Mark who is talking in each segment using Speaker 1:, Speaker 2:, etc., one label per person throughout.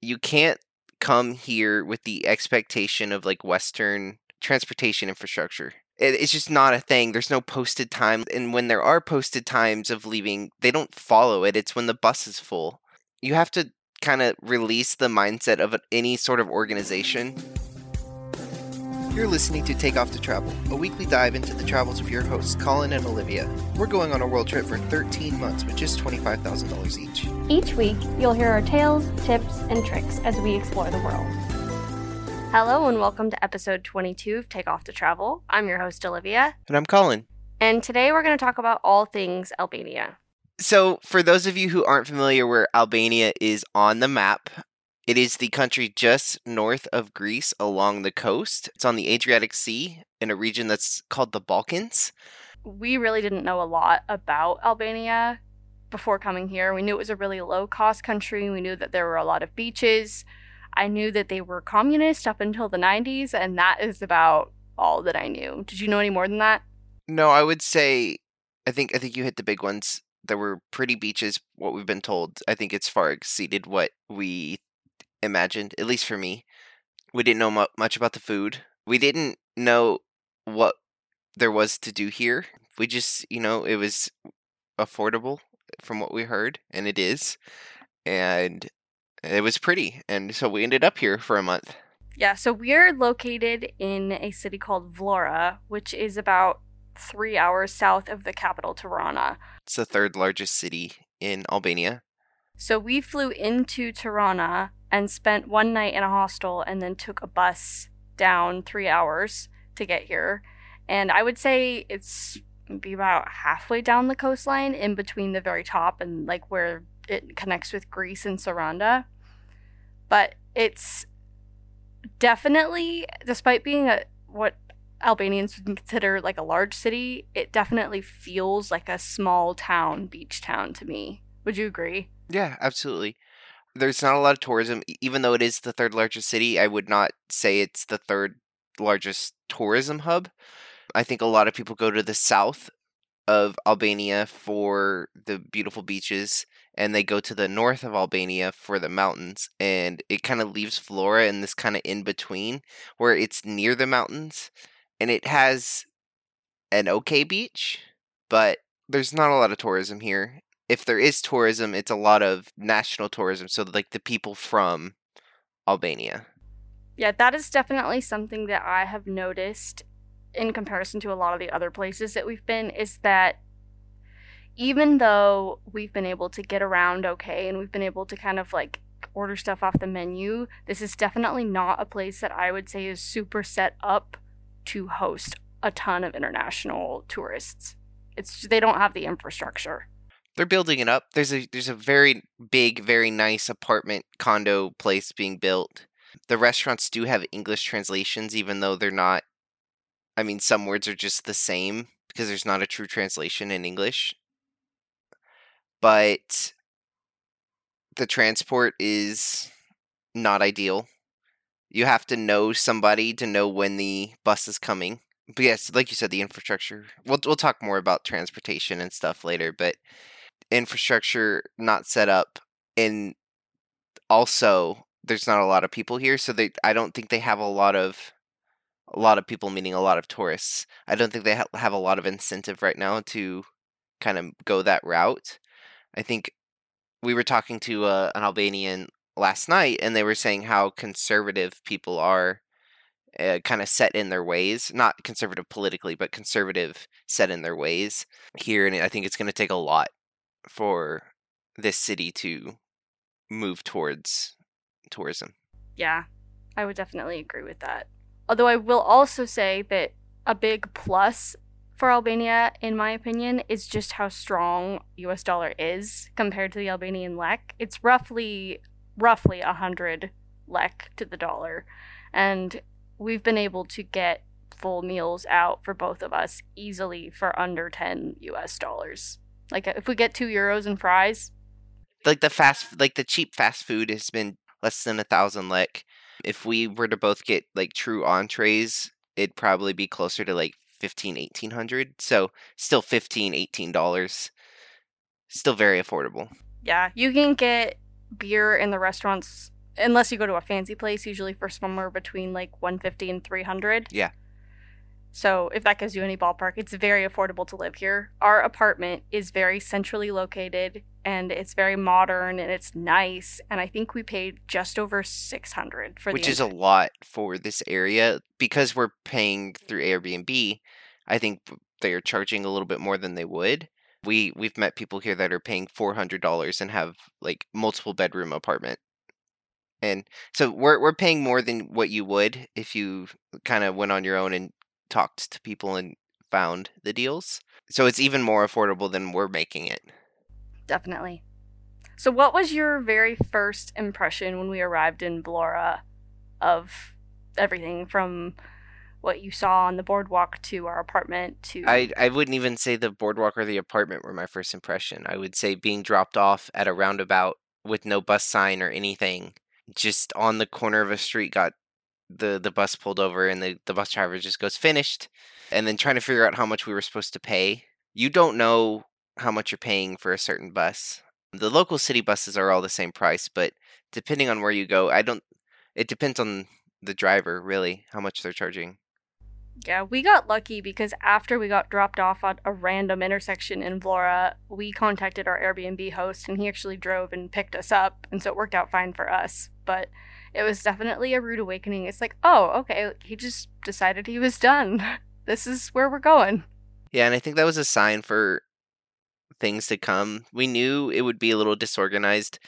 Speaker 1: you can't come here with the expectation of like Western transportation infrastructure. It, it's just not a thing. There's no posted time. And when there are posted times of leaving, they don't follow it. It's when the bus is full. You have to kind of release the mindset of any sort of organization. You're listening to Take Off to Travel, a weekly dive into the travels of your hosts, Collin and Olivia. We're going on a world trip for 13 months with just $25,000 each.
Speaker 2: Each week, you'll hear our tales, tips, and tricks as we explore the world. Hello, and welcome to episode 22 of Take Off to Travel. I'm your host, Olivia.
Speaker 1: And I'm Collin.
Speaker 2: And today we're going to talk about all things Albania.
Speaker 1: So, for those of you who aren't familiar where Albania is on the map, it is the country just north of Greece along the coast. It's on the Adriatic Sea in a region that's called the Balkans.
Speaker 2: We really didn't know a lot about Albania before coming here. We knew it was a really low cost country. We knew that there were a lot of beaches. I knew that they were communist up until the 90s, and that is about all that I knew. Did you know any more than that?
Speaker 1: No, I would say I think I think you hit the big ones. There were pretty beaches, what we've been told. I think it's far exceeded what we imagined, at least for me. We didn't know mu- much about the food. We didn't know what there was to do here. We just, you know, it was affordable uh, from what we heard, and it is. And it was pretty. And so we ended up here for a month.
Speaker 2: Yeah, so we're located in a city called Vlora, which is about three hours south of the capital, Tirana.
Speaker 1: It's the third largest city in Albania.
Speaker 2: So we flew into Tirana and spent one night in a hostel and then took a bus down three hours to get here. And I would say it's maybe about halfway down the coastline in between the very top and like where it connects with Greece and Saranda. But it's definitely, despite being a what Albanians would consider like a large city, it definitely feels like a small town, beach town to me. Would you agree?
Speaker 1: Yeah, absolutely. There's not a lot of tourism, even though it is the third largest city. I would not say it's the third largest tourism hub. I think a lot of people go to the south of Albania for the beautiful beaches, and they go to the north of Albania for the mountains. And it kind of leaves Vlora in this kind of in between where it's near the mountains and it has an okay beach, but there's not a lot of tourism here. If there is tourism, it's a lot of national tourism, so like the people from Albania.
Speaker 2: Yeah, that is definitely something that I have noticed in comparison to a lot of the other places that we've been is that even though we've been able to get around okay and we've been able to kind of like order stuff off the menu, this is definitely not a place that I would say is super set up to host a ton of international tourists. It's they don't have the infrastructure.
Speaker 1: They're building it up. There's a there's a very big, very nice apartment condo place being built. The restaurants do have English translations, even though they're not. I mean, some words are just the same because there's not a true translation in English. But the transport is not ideal. You have to know somebody to know when the bus is coming. But yes, like you said, the infrastructure. We'll we'll talk more about transportation and stuff later, but infrastructure not set up and also there's not a lot of people here, so they I don't think they have a lot of a lot of people meaning a lot of tourists. I don't think they ha- have a lot of incentive right now to kind of go that route. I think we were talking to uh, an Albanian last night, and they were saying how conservative people are, uh, kind of set in their ways. Not conservative politically, but conservative set in their ways here. And I think it's going to take a lot for this city to move towards tourism.
Speaker 2: Yeah, I would definitely agree with that. Although I will also say that a big plus for Albania, in my opinion, is just how strong US dollar is compared to the Albanian lek. It's roughly roughly a hundred lek to the dollar. And we've been able to get full meals out for both of us easily for under 10 US dollars. Like if we get two gyros and fries.
Speaker 1: Like the fast, like the cheap fast food has been less than a thousand lek. If we were to both get like true entrees, it'd probably be closer to like 15 1800 so still 15 18 dollars still very affordable
Speaker 2: yeah you can get beer in the restaurants unless you go to a fancy place, usually for somewhere between like 150 and 300.
Speaker 1: Yeah.
Speaker 2: So if that gives you any ballpark, it's very affordable to live here. Our apartment is very centrally located and it's very modern and it's nice. And I think we paid just over 600 for
Speaker 1: which is a lot for this area because we're paying through Airbnb. I think they are charging a little bit more than they would. We we've met people here that are paying four hundred dollars and have like multiple bedroom apartment, and so we're we're paying more than what you would if you kind of went on your own and talked to people and found the deals. So it's even more affordable than we're making it.
Speaker 2: Definitely. So, what was your very first impression when we arrived in Vlora of everything from what you saw on the boardwalk to our apartment to.
Speaker 1: I I wouldn't even say the boardwalk or the apartment were my first impression. I would say being dropped off at a roundabout with no bus sign or anything, just on the corner of a street got the the bus pulled over and the the bus driver just goes finished and then trying to figure out how much we were supposed to pay. You don't know how much you're paying for a certain bus. The local city buses are all the same price, but depending on where you go, I don't it depends on the driver really how much they're charging.
Speaker 2: Yeah, we got lucky because after we got dropped off at a random intersection in Vlora, we contacted our Airbnb host and he actually drove and picked us up. And so it worked out fine for us. But it was definitely a rude awakening. It's like, oh, okay, he just decided he was done. This is where we're going.
Speaker 1: Yeah, and I think that was a sign for things to come. We knew it would be a little disorganized.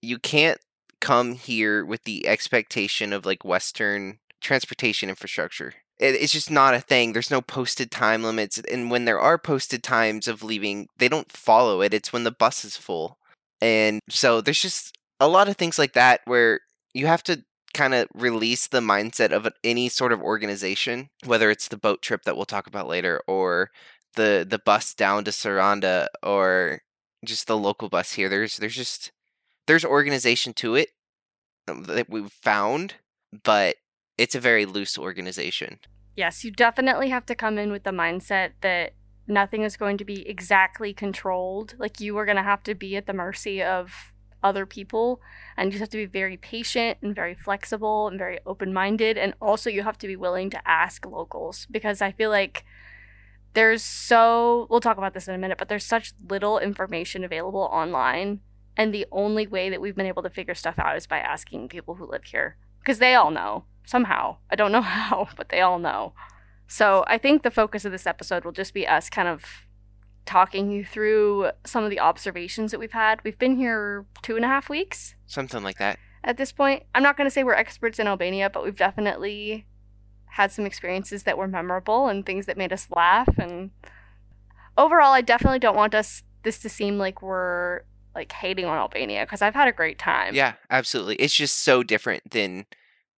Speaker 1: You can't come here with the expectation of like Western transportation infrastructure. It's just not a thing. There's no posted time limits. And when there are posted times of leaving, they don't follow it. It's when the bus is full. And so there's just a lot of things like that where you have to kind of release the mindset of any sort of organization, whether it's the boat trip that we'll talk about later, or the the bus down to Saranda, or just the local bus here. There's there's just there's organization to it um, that we've found, but it's a very loose organization.
Speaker 2: Yes, you definitely have to come in with the mindset that nothing is going to be exactly controlled. Like you are going to have to be at the mercy of other people and you just have to be very patient and very flexible and very open-minded and also you have to be willing to ask locals because I feel like there's so we'll talk about this in a minute, but there's such little information available online and the only way that we've been able to figure stuff out is by asking people who live here because they all know somehow. I don't know how, but they all know. So I think the focus of this episode will just be us kind of talking you through some of the observations that we've had. We've been here two and a half weeks.
Speaker 1: Something like that.
Speaker 2: At this point, I'm not going to say we're experts in Albania, but we've definitely had some experiences that were memorable and things that made us laugh. And overall, I definitely don't want us this to seem like we're like hating on Albania because I've had a great time.
Speaker 1: Yeah, absolutely. It's just so different than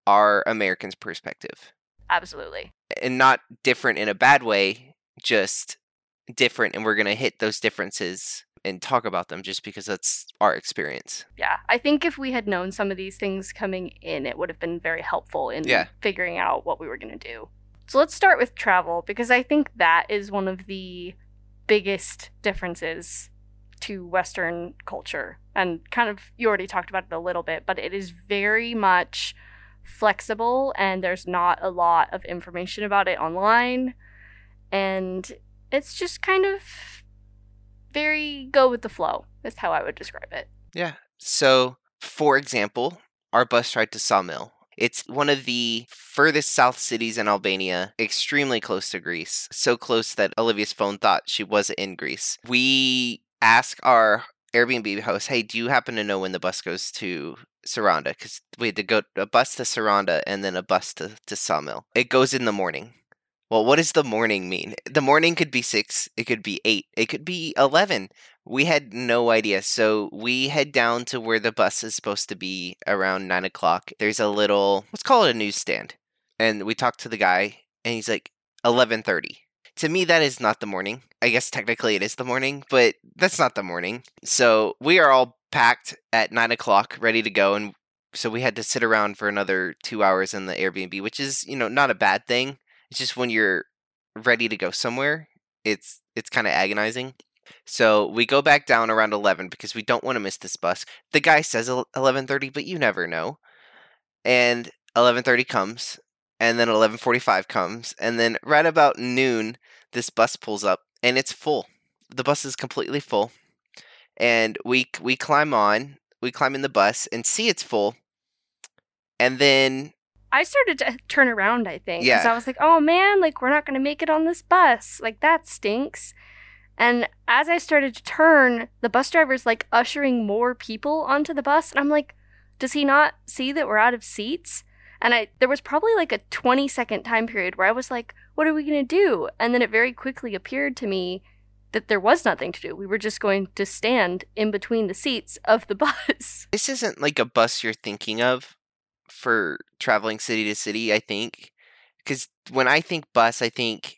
Speaker 1: our Americans' perspective.
Speaker 2: Absolutely.
Speaker 1: And not different in a bad way, just different. And we're going to hit those differences and talk about them just because that's our experience.
Speaker 2: Yeah. I think if we had known some of these things coming in, it would have been very helpful in
Speaker 1: Yeah.
Speaker 2: figuring out what we were going to do. So let's start with travel because I think that is one of the biggest differences to Western culture. And kind of, you already talked about it a little bit, but it is very much flexible and there's not a lot of information about it online. And it's just kind of very go with the flow, is how I would describe it.
Speaker 1: Yeah. So, for example, our bus ride to Ksamil. It's one of the furthest south cities in Albania, extremely close to Greece. So close that Olivia's phone thought she was in Greece. We ask our Airbnb host, hey, do you happen to know when the bus goes to Saranda? Because we had to go a bus to Saranda and then a bus to, to Ksamil. It goes in the morning. Well, what does the morning mean? The morning could be six, it could be eight, it could be 11. We had no idea. So we head down to where the bus is supposed to be around nine o'clock. There's a little, let's call it a newsstand. And we talk to the guy, and he's like, 11.30. To me, that is not the morning. I guess technically it is the morning, but that's not the morning. So we are all packed at nine o'clock, ready to go. And so we had to sit around for another two hours in the Airbnb, which is, you know, not a bad thing. It's just when you're ready to go somewhere, it's it's kind of agonizing. So we go back down around 11 because we don't want to miss this bus. The guy says 11:30, but you never know. And 11:30 comes, and then 11:45 comes, and then right about noon this bus pulls up and it's full. The bus is completely full. And we we climb on, we climb in the bus and see it's full. And then
Speaker 2: I started to turn around, I think. Because
Speaker 1: Yeah.
Speaker 2: I was like, oh man, like we're not going to make it on this bus. Like that stinks. And as I started to turn, the bus driver's like ushering more people onto the bus. And I'm like, does he not see that we're out of seats? And I there was probably like a 20 second time period where I was like, what are we going to do? And then it very quickly appeared to me that there was nothing to do. We were just going to stand in between the seats of the bus.
Speaker 1: this isn't like a bus you're thinking of for traveling city to city, I think. Cuz when I think bus, I think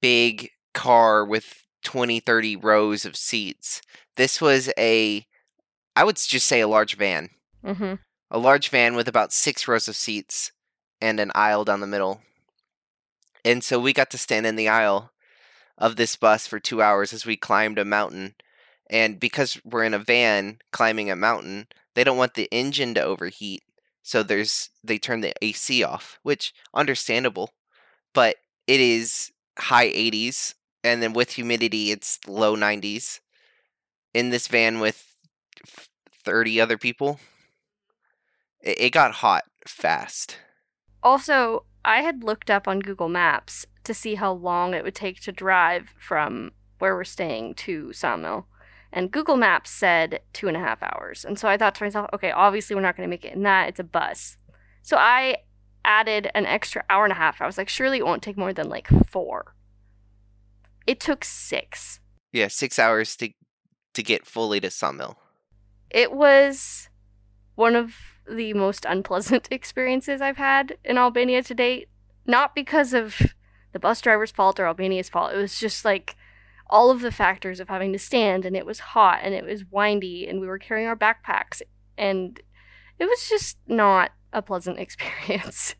Speaker 1: big car with 20 30 rows of seats. This was a I would just say a large van.
Speaker 2: mm-hmm.
Speaker 1: a large van with about six rows of seats and an aisle down the middle. And so we got to stand in the aisle of this bus for two hours as we climbed a mountain. And because we're in a van climbing a mountain, they don't want the engine to overheat. So there's they turn the AC off, which understandable, but it is high 80s and then with humidity it's low 90s in this van with 30 other people it, it got hot fast.
Speaker 2: Also, I had looked up on Google Maps to see how long it would take to drive from where we're staying to Ksamil. And Google Maps said two and a half hours. And so I thought to myself, okay, obviously we're not going to make it in that. It's a bus. So I added an extra hour and a half. I was like, surely it won't take more than like four. It took six.
Speaker 1: Yeah, six hours to to get fully to Ksamil.
Speaker 2: It was one of the most unpleasant experiences I've had in Albania to date. Not because of the bus driver's fault or Albania's fault. It was just like all of the factors of having to stand and it was hot and it was windy and we were carrying our backpacks and it was just not a pleasant experience.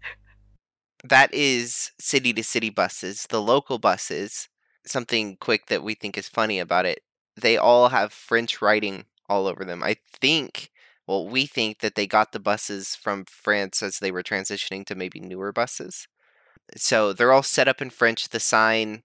Speaker 1: That is city to city buses. The local buses, something quick that we think is funny about it, they all have French writing all over them. I think, well, we think that they got the buses from France as they were transitioning to maybe newer buses. So they're all set up in French. The sign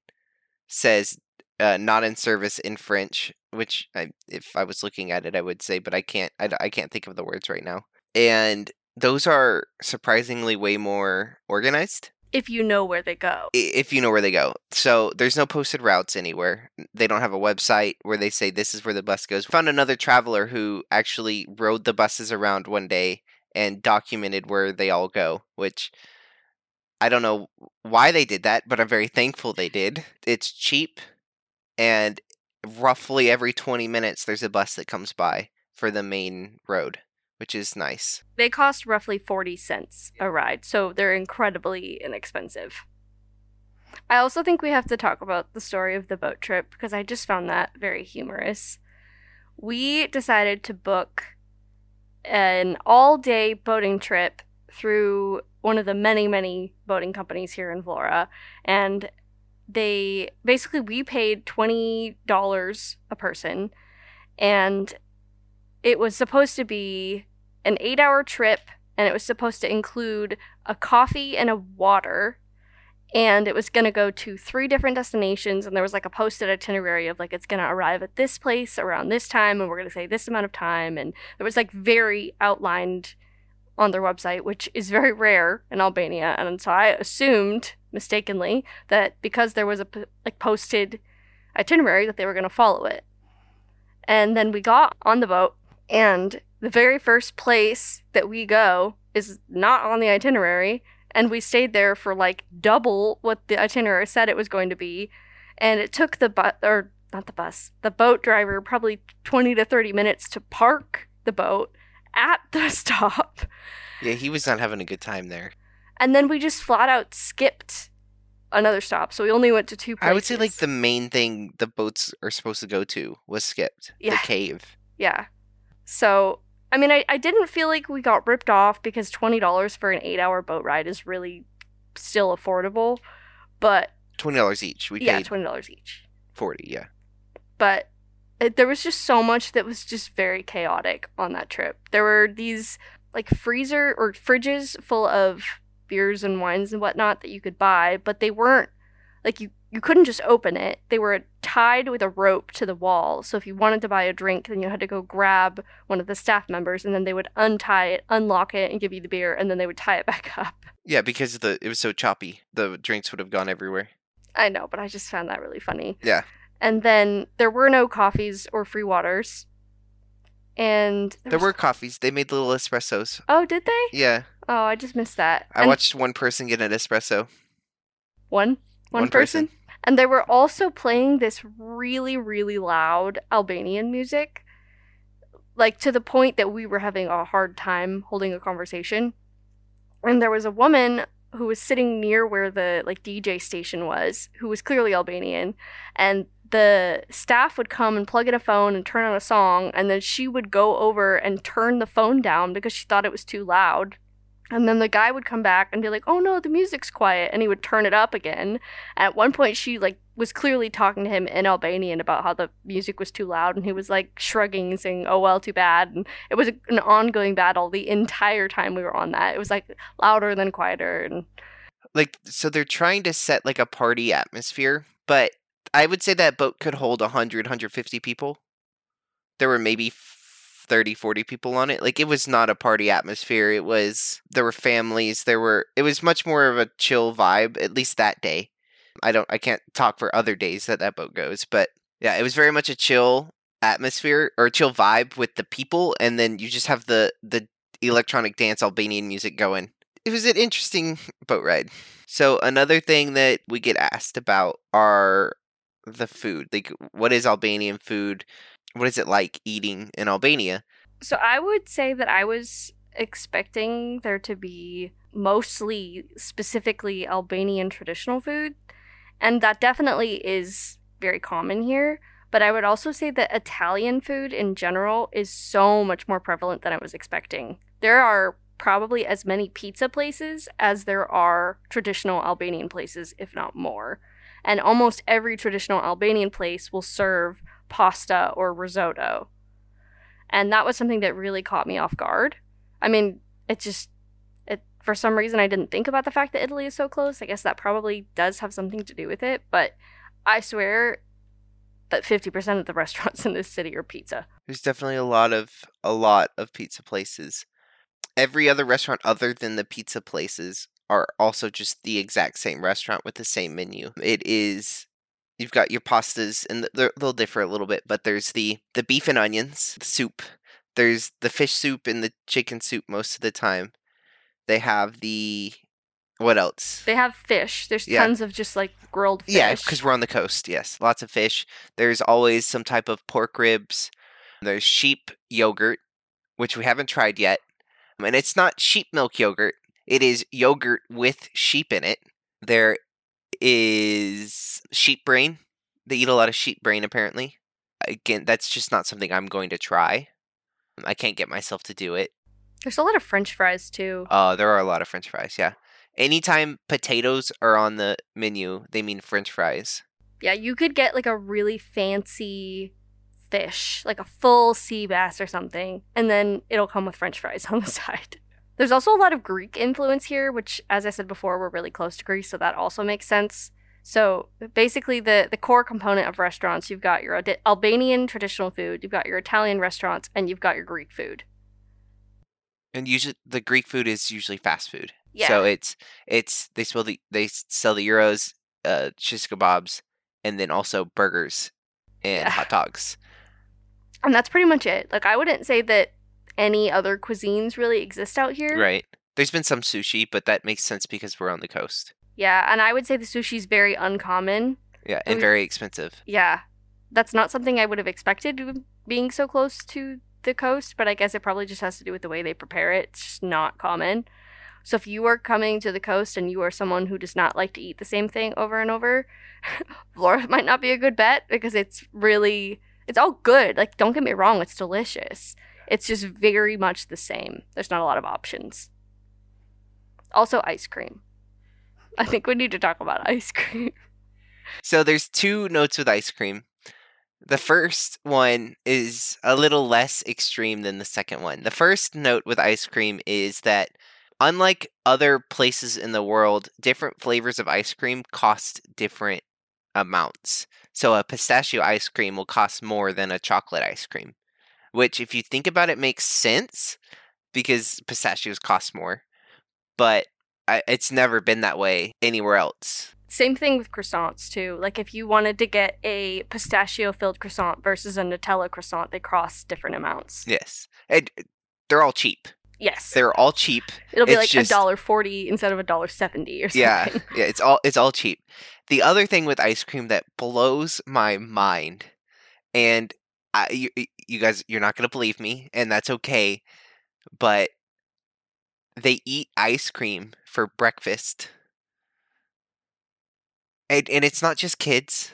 Speaker 1: says uh, not in service in French, which I, if I was looking at it, I would say, but I can't. I, I can't think of the words right now. And those are surprisingly way more organized
Speaker 2: if you know where they go.
Speaker 1: if you know where they go. So there's no posted routes anywhere. They don't have a website where they say this is where the bus goes. Found another traveler who actually rode the buses around one day and documented where they all go, which I don't know why they did that, but I'm very thankful they did. It's cheap and roughly every 20 minutes there's a bus that comes by for the main road, which is nice.
Speaker 2: They cost roughly 40 cents a ride, so they're incredibly inexpensive. I also think we have to talk about the story of the boat trip because I just found that very humorous. We decided to book an all day boating trip through one of the many, many boating companies here in Vlora, and they basically we paid $20 a person, and it was supposed to be an eight hour trip and it was supposed to include a coffee and a water and it was going to go to three different destinations and there was like a posted itinerary of like it's going to arrive at this place around this time and we're going to say this amount of time and it was like very outlined on their website which is very rare in albania. And so i assumed mistakenly that because there was a like posted itinerary that they were going to follow it. And then we got on the boat and the very first place that we go is not on the itinerary and we stayed there for like double what the itinerary said it was going to be. And it took the bus or not the bus the boat driver probably 20 to 30 minutes to park the boat at the stop
Speaker 1: Yeah, he was not having a good time there.
Speaker 2: and then we just flat out skipped another stop so we only went to two places
Speaker 1: I would say like the main thing the boats are supposed to go to was skipped.
Speaker 2: Yeah.
Speaker 1: The cave.
Speaker 2: Yeah. So, I mean, I, I didn't feel like we got ripped off because $20 for an eight hour boat ride is really still affordable. But
Speaker 1: Twenty dollars each. We
Speaker 2: yeah,
Speaker 1: paid
Speaker 2: $20 each.
Speaker 1: forty, yeah.
Speaker 2: but Uh, there was just so much that was just very chaotic on that trip. There were these like freezer or fridges full of beers and wines and whatnot that you could buy, but they weren't like you you couldn't just open it. They were tied with a rope to the wall. So if you wanted to buy a drink, then you had to go grab one of the staff members and then they would untie it, unlock it and give you the beer and then they would tie it back up.
Speaker 1: Yeah, because the it was so choppy, the drinks would have gone everywhere.
Speaker 2: I know, but I just found that really funny.
Speaker 1: Yeah.
Speaker 2: And then there were no coffees or free waters. And
Speaker 1: There
Speaker 2: was-
Speaker 1: were coffees. They made little espressos.
Speaker 2: Oh, did they?
Speaker 1: Yeah,
Speaker 2: Oh, I just missed that.
Speaker 1: I
Speaker 2: And
Speaker 1: watched one person get an espresso.
Speaker 2: one one,
Speaker 1: One
Speaker 2: person.
Speaker 1: person.
Speaker 2: And they were also playing this really really loud Albanian music. Like to the point that we were having a hard time holding a conversation. And there was a woman who was sitting near where the like DJ station was, who was clearly Albanian, and the staff would come and plug in a phone and turn on a song, and then she would go over and turn the phone down because she thought it was too loud. And then the guy would come back and be like, "Oh no, the music's quiet," and he would turn it up again. At one point, she like was clearly talking to him in Albanian about how the music was too loud, and he was like shrugging and saying, "Oh well, too bad." And it was an ongoing battle the entire time we were on that. It was like louder than quieter, and
Speaker 1: Like so they're trying to set like a party atmosphere, but I would say that boat could hold 100 150 people. There were maybe f- 30 40 people on it. Like it was not a party atmosphere. It was there were families, there were it was much more of a chill vibe at least that day. I don't I can't talk for other days that that boat goes, but yeah, it was very much a chill atmosphere or chill vibe with the people and then you just have the the electronic dance Albanian music going. It was an interesting boat ride. So another thing that we get asked about are the food. Like what is Albanian food? What is it like eating in Albania?
Speaker 2: So I would say that I was expecting there to be mostly specifically Albanian traditional food, and that definitely is very common here. But I would also say that Italian food in general is so much more prevalent than I was expecting. There are probably as many pizza places as there are traditional Albanian places, if not more. And almost every traditional Albanian place will serve pasta or risotto. And that was something that really caught me off guard. I mean, it just it for some reason I didn't think about the fact that Italy is so close. I guess that probably does have something to do with it, but I swear that 50% of the restaurants in this city are pizza.
Speaker 1: There's definitely a lot of a lot of pizza places. Every other restaurant other than the pizza places are also just the exact same restaurant with the same menu. It is you've got your pastas and they'll differ a little bit, but there's the the beef and onions the soup. There's the fish soup and the chicken soup most of the time. They have the what else?
Speaker 2: They have fish. There's
Speaker 1: Yeah.
Speaker 2: tons of just like grilled fish.
Speaker 1: Yeah, because we're on the coast. Yes, lots of fish. There's always some type of pork ribs. There's sheep yogurt, which we haven't tried yet, and it's not sheep milk yogurt. It is yogurt with sheep in it. There is sheep brain. They eat a lot of sheep brain apparently. Again, that's just not something I'm going to try. I can't get myself to do it.
Speaker 2: There's a lot of french fries too.
Speaker 1: Uh, there are a lot of French fries. Yeah. Anytime potatoes are on the menu, they mean French fries.
Speaker 2: Yeah, you could get like a really fancy fish, like a full sea bass or something, and then it'll come with french fries on the side. There's also a lot of Greek influence here, which, as I said before, we're really close to Greece, so that also makes sense. So basically, the, the core component of restaurants you've got your Albanian traditional food, you've got your Italian restaurants, and you've got your Greek food.
Speaker 1: And usually, the Greek food is usually fast food.
Speaker 2: Yeah.
Speaker 1: So it's it's they sell the they sell the gyros, uh, shish kebabs, and then also burgers and
Speaker 2: Yeah.
Speaker 1: hot dogs.
Speaker 2: and that's pretty much it. Like, I wouldn't say that any other cuisines really exist out here.
Speaker 1: Right. There's been some sushi, but that makes sense because we're on the coast.
Speaker 2: Yeah, and I would say the sushi's very uncommon.
Speaker 1: Yeah,
Speaker 2: And
Speaker 1: and very expensive.
Speaker 2: Yeah, that's not something I would have expected being so close to the coast, but I guess it probably just has to do with the way they prepare it. It's just not common. So if you are coming to the coast and you are someone who does not like to eat the same thing over and over, Vlora might not be a good bet because it's really it's all good. Like don't get me wrong, it's delicious. It's just very much the same. There's not a lot of options. Also ice cream. I think we need to talk about ice cream.
Speaker 1: So there's two notes with ice cream. The first one is a little less extreme than the second one. The first note with ice cream is that unlike other places in the world, different flavors of ice cream cost different amounts. So a pistachio ice cream will cost more than a chocolate ice cream, which, if you think about it, makes sense because pistachios cost more. But I, it's never been that way anywhere else.
Speaker 2: Same thing with croissants too. Like if you wanted to get a pistachio filled croissant versus a Nutella croissant, they cost different amounts.
Speaker 1: Yes, and uh, they're all cheap.
Speaker 2: Yes.
Speaker 1: They're all cheap.
Speaker 2: It'll be
Speaker 1: it's
Speaker 2: like a dollar forty instead of a dollar seventy or something.
Speaker 1: Yeah, yeah, it's all it's all cheap. The other thing with ice cream that blows my mind, and I, you, guys, you're not gonna believe me, and that's okay, but they eat ice cream for breakfast, and and it's not just kids;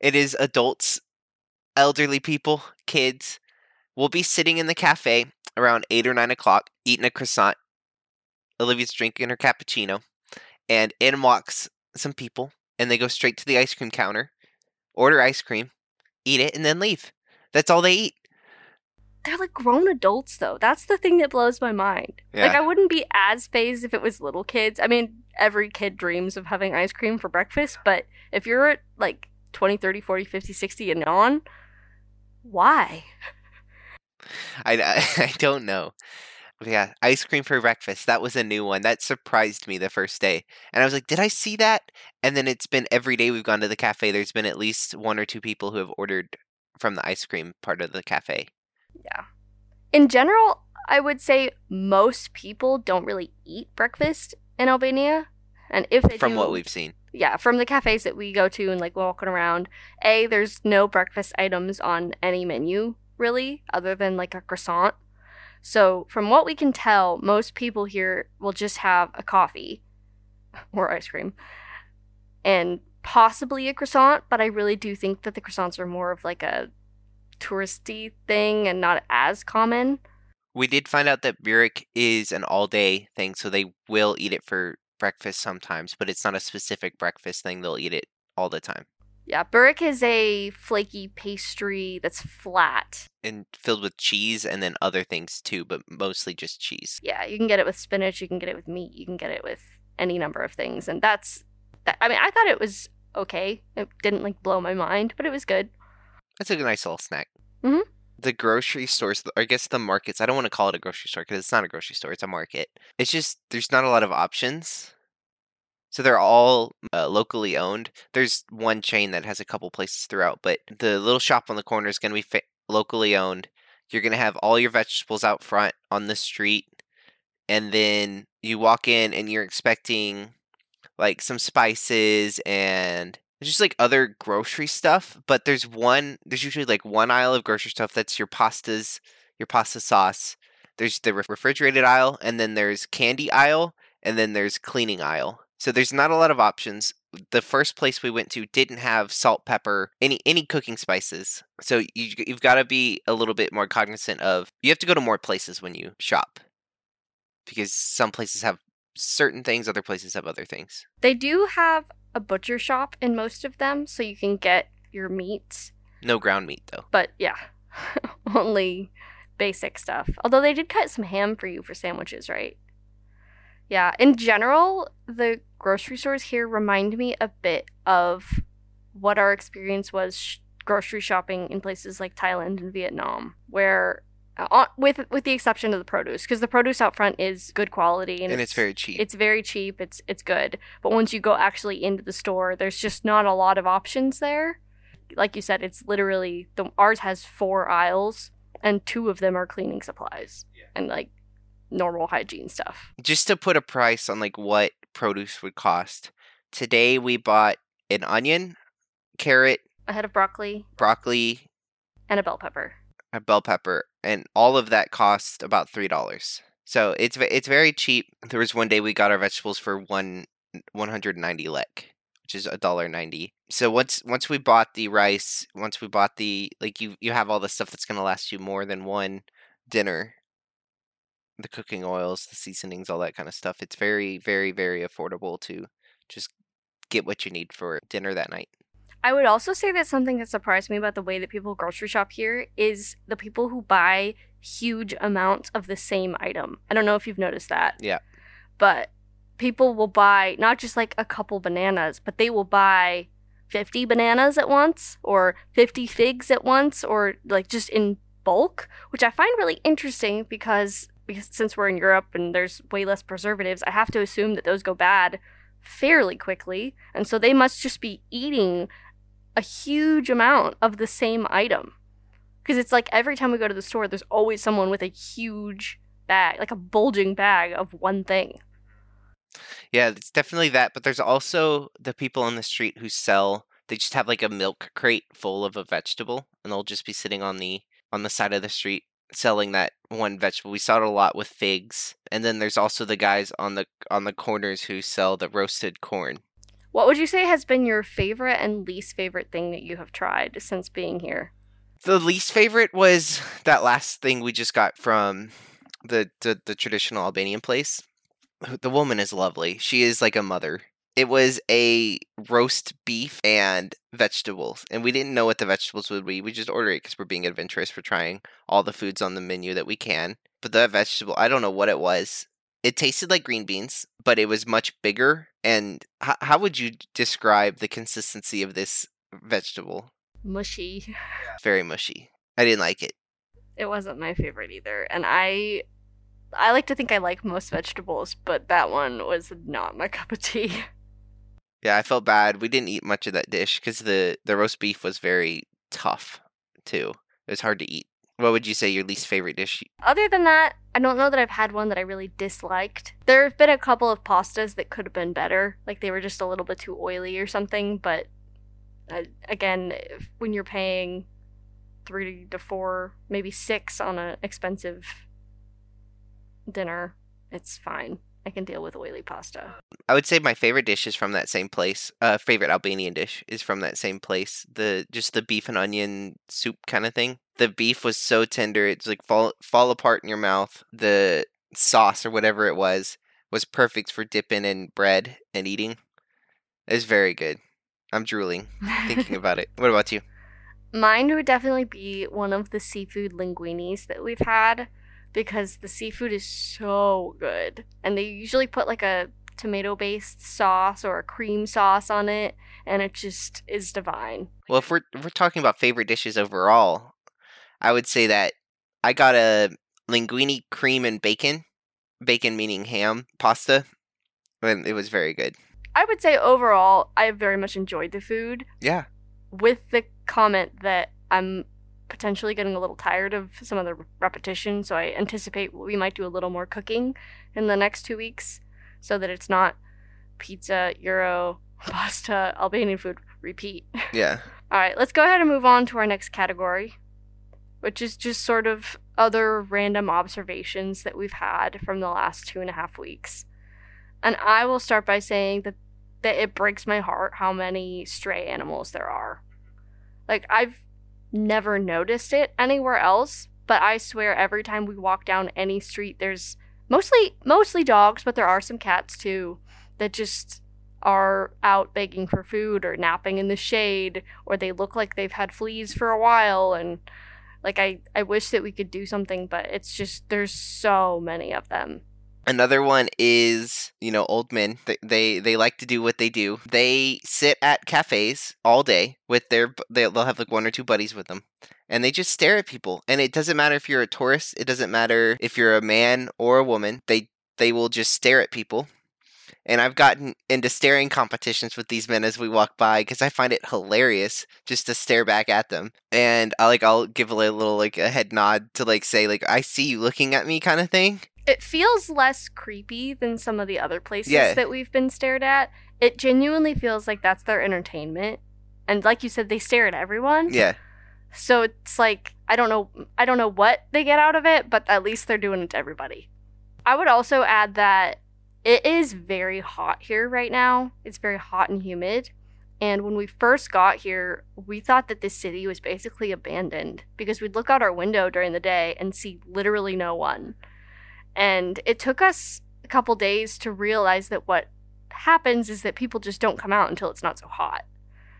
Speaker 1: it is adults, elderly people, kids. We'll be sitting in the cafe around eight or nine o'clock, eating a croissant. Olivia's drinking her cappuccino and in walks some people and they go straight to the ice cream counter order ice cream eat it and then leave that's all they eat
Speaker 2: They're like grown adults though. That's the thing that blows my mind. Like I wouldn't be as phased if it was little kids. I mean, every kid dreams of having ice cream for breakfast, but if you're at like 20, 30, 40, 50, 60 and on, why?
Speaker 1: I, I, I don't know yeah ice cream for breakfast that was a new one that surprised me the first day and i was like did i see that and then it's been every day we've gone to the cafe there's been at least one or two people who have ordered from the ice cream part of the cafe Yeah.
Speaker 2: In general, I would say most people don't really eat breakfast in Albania. And if they
Speaker 1: from
Speaker 2: do,
Speaker 1: what we've seen
Speaker 2: yeah, from the cafes that we go to and like walking around, A, there's no breakfast items on any menu really, other than like a croissant. So, from what we can tell, most people here will just have a coffee or ice cream and possibly a croissant, but I really do think that the croissants are more of like a touristy thing and not as common.
Speaker 1: We did find out that Burek is an all day thing, so they will eat it for breakfast sometimes, but it's not a specific breakfast thing. They'll eat it all the time
Speaker 2: Yeah, burek is a flaky pastry that's flat.
Speaker 1: and filled with cheese and then other things too, but mostly just cheese.
Speaker 2: Yeah, you can get it with spinach, you can get it with meat, you can get it with any number of things, and that's that. I mean, I thought it was okay. It didn't like blow my mind, but it was good.
Speaker 1: That's a nice little snack.
Speaker 2: Mhm.
Speaker 1: The grocery stores, or I guess the markets, I don't want to call it a grocery store because it's not a grocery store, it's a market. It's just, there's not a lot of options. So they're all uh, locally owned. There's one chain that has a couple places throughout, but the little shop on the corner is going to be fa- locally owned. You're going to have all your vegetables out front on the street. And then you walk in and you're expecting like some spices and just like other grocery stuff. But there's one, there's usually like one aisle of grocery stuff that's your pastas, your pasta sauce. There's the refrigerated aisle, and then there's candy aisle, and then there's cleaning aisle. So there's not a lot of options. The first place we went to didn't have salt, pepper, any any cooking spices. So you you've got to be a little bit more cognizant of. You have to go to more places when you shop, because some places have certain things, other places have other things.
Speaker 2: They do have a butcher shop in most of them, so you can get your meats,
Speaker 1: No ground meat though.
Speaker 2: but yeah, only basic stuff. Although they did cut some ham for you for sandwiches, right? Yeah, in general, the grocery stores here remind me a bit of what our experience was sh- grocery shopping in places like Thailand and Vietnam, where uh, with with the exception of the produce, because the produce out front is good quality and,
Speaker 1: And, it's, very cheap.
Speaker 2: it's very cheap. It's it's good. But once you go actually into the store, there's just not a lot of options there. Like you said, it's literally the ours has four aisles and two of them are cleaning supplies and like normal hygiene stuff.
Speaker 1: just to put a price on like what produce would cost. Today we bought an onion, carrot,
Speaker 2: A head of broccoli
Speaker 1: broccoli,
Speaker 2: and a bell pepper.
Speaker 1: a bell pepper, and all of that cost about three dollars. So it's it's very cheap. There was one day we got our vegetables for one one hundred ninety lek, which is a dollar ninety. So once once we bought the rice, once we bought the like you you have all the stuff that's gonna last you more than one dinner. The cooking oils, the seasonings, all that kind of stuff. It's very very very affordable to just get what you need for dinner that night.
Speaker 2: I would also say that something that surprised me about the way that people grocery shop here is the people who buy huge amounts of the same item. I don't know if you've noticed that.
Speaker 1: Yeah.
Speaker 2: But people will buy not just like a couple bananas, but they will buy 50 bananas at once or 50 figs at once or like just in bulk, which I find really interesting because because since we're in Europe and there's way less preservatives, I have to assume that those go bad fairly quickly. And so they must just be eating a huge amount of the same item. Because it's like every time we go to the store, there's always someone with a huge bag, like a bulging bag of one thing.
Speaker 1: Yeah, it's definitely that. But there's also the people on the street who sell. They just have like a milk crate full of a vegetable, and they'll just be sitting on the on the side of the street selling that one vegetable. We saw it a lot with figs, and then there's also the guys on the on the corners who sell the roasted corn.
Speaker 2: What would you say has been your favorite and least favorite thing that you have tried since being here?
Speaker 1: The least favorite was that last thing we just got from the the, the traditional Albanian place. The woman is lovely. She is like a mother. It was a roast beef and vegetables, and we didn't know what the vegetables would be. We just ordered it because we're being adventurous. We're trying all the foods on the menu that we can. But the vegetable, I don't know what it was. It tasted like green beans, but it was much bigger. And h- how would you describe the consistency of this vegetable?
Speaker 2: Mushy.
Speaker 1: Very mushy. I didn't like it.
Speaker 2: It wasn't my favorite either. And I I like to think I like most vegetables, but that one was not my cup of tea.
Speaker 1: Yeah, I felt bad. We didn't eat much of that dish because the the roast beef was very tough too. It was hard to eat. What would you say your least favorite dish?
Speaker 2: Other than that, I don't know that I've had one that I really disliked. There have been a couple of pastas that could have been better, like they were just a little bit too oily or something. But uh, again, if- when you're paying three to four, maybe six on an expensive dinner, it's fine. I can deal with oily pasta.
Speaker 1: I would say my favorite dish is from that same place. Uh, favorite Albanian dish is from that same place. The just the beef and onion soup kind of thing. The beef was so tender, it's like fall fall apart in your mouth. The sauce or whatever it was was perfect for dipping in bread and eating. It was very good. I'm drooling thinking about it. What about you?
Speaker 2: Mine would definitely be one of the seafood linguinis that we've had because the seafood is so good. And they usually put like a tomato based sauce or a cream sauce on it, and it just is divine.
Speaker 1: Well, if we're if we're talking about favorite dishes overall, I would say that I got a linguine cream and bacon, bacon meaning ham pasta, and it was very good.
Speaker 2: I would say overall, I very much enjoyed the food,
Speaker 1: Yeah,
Speaker 2: with the comment that I'm potentially getting a little tired of some of the repetition, so I anticipate we might do a little more cooking in the next two weeks so that it's not pizza, gyro, pasta, Albanian food, repeat.
Speaker 1: yeah.
Speaker 2: All right, let's go ahead and move on to our next category, which is just sort of other random observations that we've had from the last two and a half weeks. And I will start by saying that, that it breaks my heart how many stray animals there are. Like, I've never noticed it anywhere else, but I swear every time we walk down any street, there's mostly mostly dogs, but there are some cats too that just are out begging for food or napping in the shade or they look like they've had fleas for a while and like I, I wish that we could do something but it's just there's so many of them
Speaker 1: Another one is you know old men. They, they they like to do what they do. They sit at cafes all day with their they'll have like one or two buddies with them, and they just stare at people. And it doesn't matter if you're a tourist. It doesn't matter if you're a man or a woman. They they will just stare at people. And I've gotten into staring competitions with these men as we walk by because I find it hilarious just to stare back at them. And I like I'll give a little like a head nod to like say like I see you looking at me kind of thing.
Speaker 2: It feels less creepy than some of the other places
Speaker 1: Yeah.
Speaker 2: that we've been stared at. It genuinely feels like that's their entertainment. And like you said they stare at everyone.
Speaker 1: Yeah.
Speaker 2: so it's like i don't know i don't know what they get out of it but at least they're doing it to everybody. I would also add that it is very hot here right now. It's very hot and humid. And when we first got here we thought that this city was basically abandoned because we'd look out our window during the day and see literally no one and it took us a couple days to realize that what happens is that people just don't come out until it's not so hot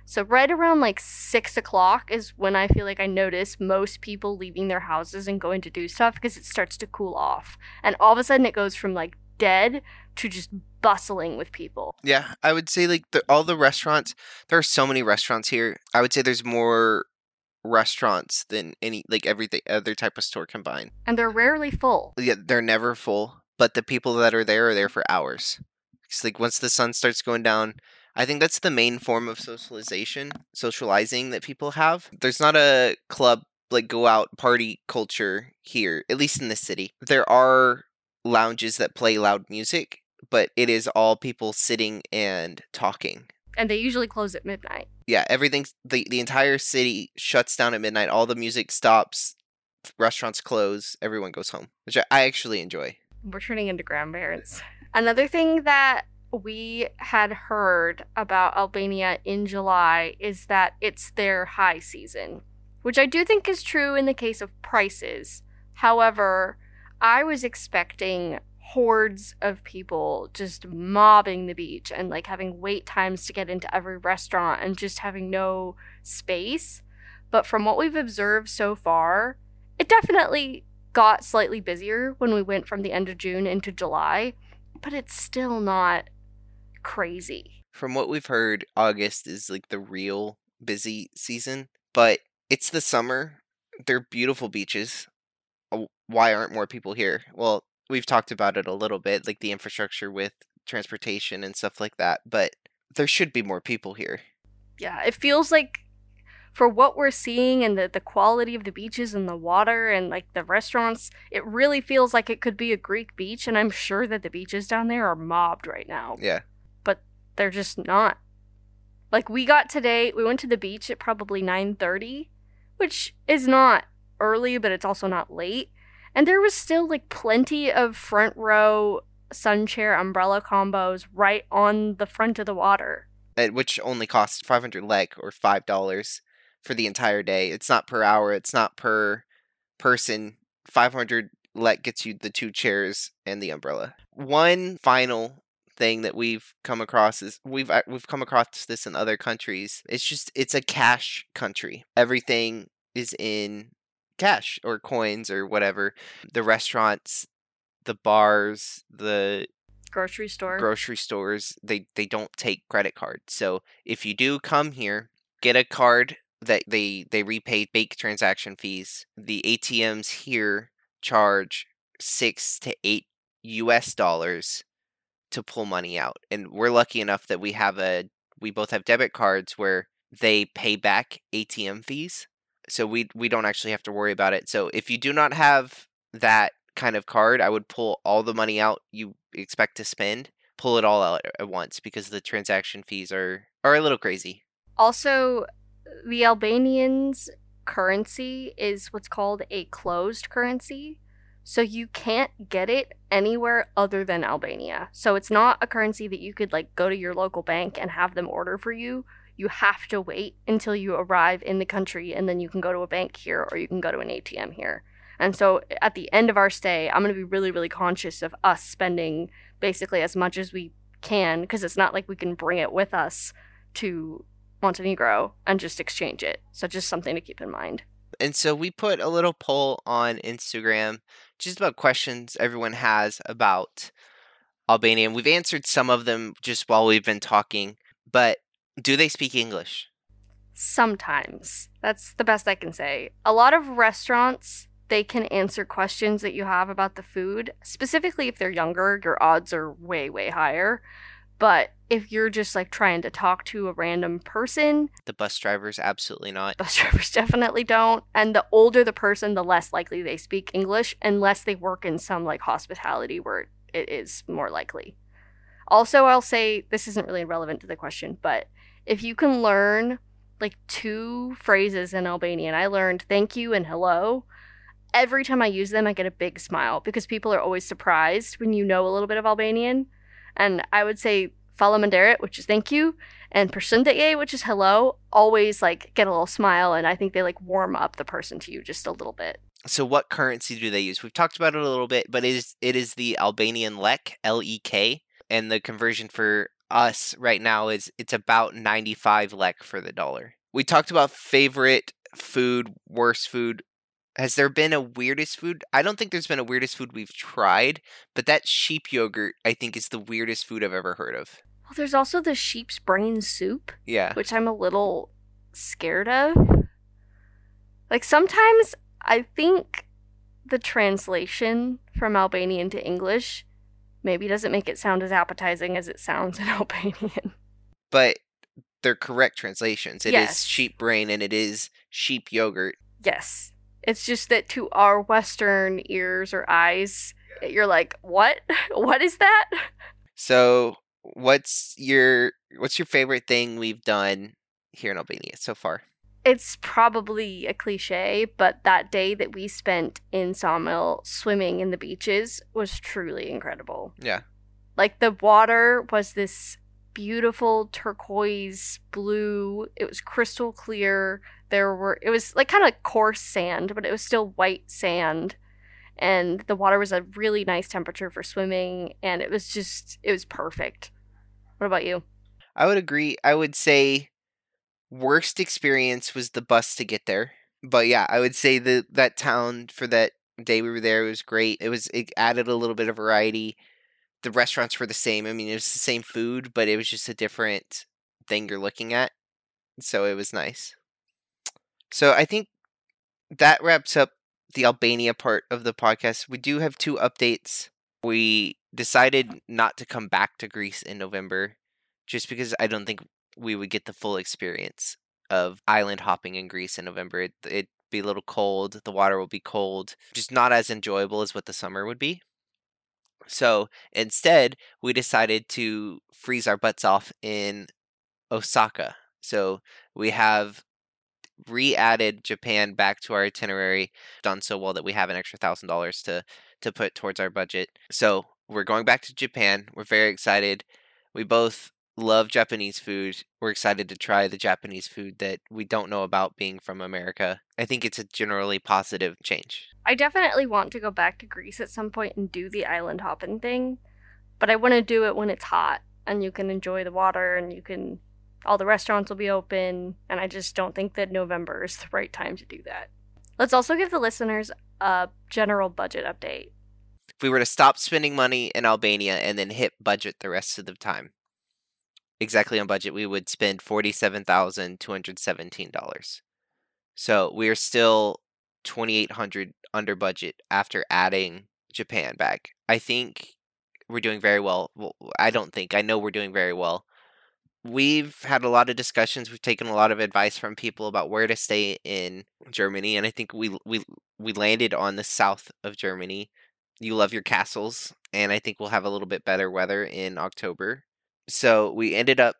Speaker 2: So right around like six o'clock is when I feel like I notice most people leaving their houses and going to do stuff because it starts to cool off. And all of a sudden it goes from like dead to just bustling with people.
Speaker 1: Yeah, I would say like the, all the restaurants. There are so many restaurants here. I would say there's more restaurants than any like every other type of store combined.
Speaker 2: And they're rarely full.
Speaker 1: Yeah, they're never full, but the people that are there are there mm. for hours. It's like once the sun starts going down, I think that's the main form of socialization, socializing that people have. There's not a club like go out party culture here, at least in the city. There are lounges that play loud music, but it is all people sitting and talking.
Speaker 2: And they usually close at midnight.
Speaker 1: Yeah, everything's the the entire city shuts down at midnight. All the music stops, restaurants close, everyone goes home, which I, I actually enjoy.
Speaker 2: We're turning into grandparents. Another thing that we had heard about Albania in July is that it's their high season, which I do think is true in the case of prices. However, I was expecting hordes of people just mobbing the beach and like having wait times to get into every restaurant and just having no space. But from what we've observed so far, it definitely got slightly busier when we went from the end of June into July, but it's still not crazy.
Speaker 1: From what we've heard, August is like the real busy season, but it's the summer. They're beautiful beaches. Uh, Why aren't more people here? Well, we've talked about it a little bit, like the infrastructure with transportation and stuff like that, but there should be more people here.
Speaker 2: Yeah, it feels like for what we're seeing and the, the quality of the beaches and the water and like the restaurants, it really feels like it could be a Greek beach. And I'm sure that the beaches down there are mobbed right now.
Speaker 1: Yeah.
Speaker 2: But they're just not. Like we got today, we went to the beach at probably 9:30, which is not early, but it's also not late. And there was still like plenty of front row sun chair umbrella combos right on the front of the water.
Speaker 1: uh, which only costs 500 lek or $5 for the entire day. It's not per hour, it's not per person. 500 lek gets you the two chairs and the umbrella. One final thing that we've come across is we've we've come across this in other countries. It's just it's a cash country. Everything is in cash or coins or whatever. The restaurants, the bars, the
Speaker 2: Grocery store.
Speaker 1: grocery stores they they don't take credit cards so if you do come here get a card that they they repay fake transaction fees the atms here charge six to eight us dollars to pull money out and we're lucky enough that we have a we both have debit cards where they pay back atm fees so we we don't actually have to worry about it so if you do not have that kind of card i would pull all the money out you expect to spend pull it all out at once because the transaction fees are are a little crazy
Speaker 2: Also, the Albanians' currency is what's called a closed currency. So you can't get it anywhere other than Albania. So it's not a currency that you could like go to your local bank and have them order for you. You have to wait until you arrive in the country and then you can go to a bank here or you can go to an ATM here. And so at the end of our stay, I'm going to be really really conscious of us spending basically as much as we can because it's not like we can bring it with us to Montenegro and just exchange it. So just something to keep in mind.
Speaker 1: and so we put a little poll on instagram just about questions everyone has about albania and we've answered some of them just while we've been talking but do they speak english
Speaker 2: Sometimes. That's the best I can say. A lot of restaurants, they can answer questions that you have about the food. Specifically, if they're younger, your odds are way, way higher. But if you're just like trying to talk to a random person,
Speaker 1: the bus drivers absolutely not
Speaker 2: bus drivers definitely don't. And the older the person, the less likely they speak English, unless they work in some like hospitality where it is more likely. Also, I'll say this isn't really relevant to the question, but if you can learn like two phrases in Albanian, I learned thank you and hello. Every time I use them, I get a big smile because people are always surprised when you know a little bit of Albanian. And I would say Faleminderit, which is thank you, and Përshëndetje, which is hello, always like get a little smile and I think they like warm up the person to you just a little bit.
Speaker 1: so what currency do they use we've talked about it a little bit but it is it is the albanian lek l-e-k and the conversion for us right now is it's about 95 lek for the dollar. We talked about favorite food, worst food. Has there been a weirdest food? I don't think there's been a weirdest food we've tried, but that sheep yogurt I think is the weirdest food I've ever heard of.
Speaker 2: Well, there's also the sheep's brain soup,
Speaker 1: Yeah.
Speaker 2: which I'm a little scared of. Like sometimes I think the translation from Albanian to English maybe doesn't make it sound as appetizing as it sounds in Albanian.
Speaker 1: But they're correct translations. It is
Speaker 2: Yes.
Speaker 1: sheep brain and it is sheep yogurt.
Speaker 2: Yes. It's just that to our Western ears or eyes, you're like, what? What is that?
Speaker 1: So, what's your what's your favorite thing we've done here in Albania so far?
Speaker 2: It's probably a cliche, but that day that we spent in Ksamil swimming in the beaches was truly incredible.
Speaker 1: Yeah.
Speaker 2: Like the water was this beautiful turquoise blue. It was crystal clear. There were it was like kind of coarse sand, but it was still white sand. And the water was a really nice temperature for swimming and it was just it was perfect. What about you?
Speaker 1: I would agree. I would say worst experience was the bus to get there. But yeah, I would say the that town for that day we were there was great. It was it added a little bit of variety. The restaurants were the same. I mean, it was the same food, but it was just a different thing you're looking at. So it was nice. So I think that wraps up the Albania part of the podcast. We do have two updates. We decided not to come back to Greece in November just because I don't think we would get the full experience of island hopping in Greece in November. It, it'd be a little cold, the water will be cold, just not as enjoyable as what the summer would be. So instead, we decided to freeze our butts off in Osaka. So we have re added Japan back to our itinerary, done so well that we have an extra thousand dollars to to put towards our budget. So we're going back to Japan. We're very excited. We both love Japanese food. We're excited to try the Japanese food that we don't know about being from America. I think it's a generally positive change.
Speaker 2: I definitely want to go back to Greece at some point and do the island hopping thing, but I want to do it when it's hot and you can enjoy the water and you can all the restaurants will be open and I just don't think that November is the right time to do that. Let's also give the listeners a general budget update.
Speaker 1: If we were to stop spending money in Albania and then hit budget the rest of the time, exactly on budget, we would spend $47,217. So we are still 2800 under budget after adding Japan back. I think we're doing very well. well. I don't think, I know we're doing very well. We've had a lot of discussions. We've taken a lot of advice from people about where to stay in Germany, and I think we we we landed on the south of Germany. You love your castles, and I think we'll have a little bit better weather in October. So we ended up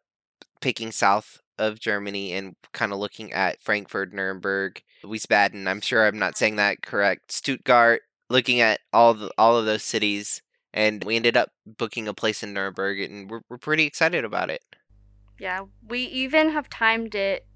Speaker 1: picking south of Germany and kind of looking at Frankfurt, Nuremberg, Wiesbaden. I'm sure I'm not saying that correct. Stuttgart, looking at all the, all of those cities, and we ended up booking a place in Nuremberg, and we're we're pretty excited about it.
Speaker 2: Yeah, we even have timed it,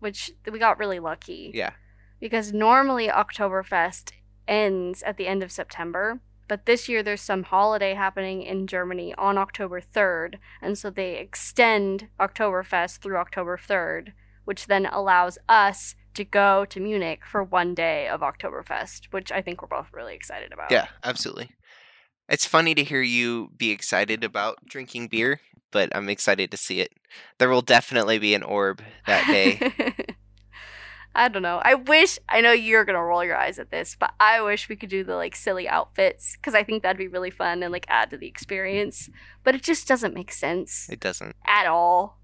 Speaker 2: which we got really lucky.
Speaker 1: Yeah.
Speaker 2: Because normally Oktoberfest ends at the end of September, but this year there's some holiday happening in Germany on October 3rd, and so they extend Oktoberfest through October 3rd, which then allows us to go to Munich for one day of Oktoberfest, which I think we're both really excited about.
Speaker 1: Yeah, absolutely. It's funny to hear you be excited about drinking beer, but I'm excited to see it. There will definitely be an orb that day.
Speaker 2: I don't know. I wish I know you're gonna roll your eyes at this, but I wish we could do the like silly outfits because I think that'd be really fun and like add to the experience. But it just doesn't make sense
Speaker 1: it doesn't.
Speaker 2: at all.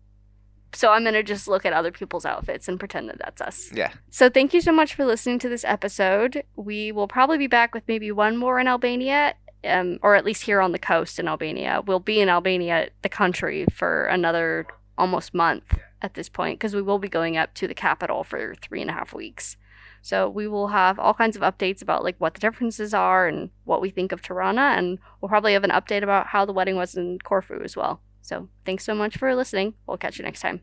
Speaker 2: So I'm gonna just look at other people's outfits and pretend that that's us.
Speaker 1: Yeah.
Speaker 2: So thank you so much for listening to this episode. We will probably be back with maybe one more in Albania, um, or at least here on the coast in Albania. We'll be in Albania, the country, for another almost month at this point because we will be going up to the capital for three and a half weeks. So we will have all kinds of updates about like what the differences are and what we think of Tirana, and we'll probably have an update about how the wedding was in Corfu as well. So thanks so much for listening. We'll catch you next time.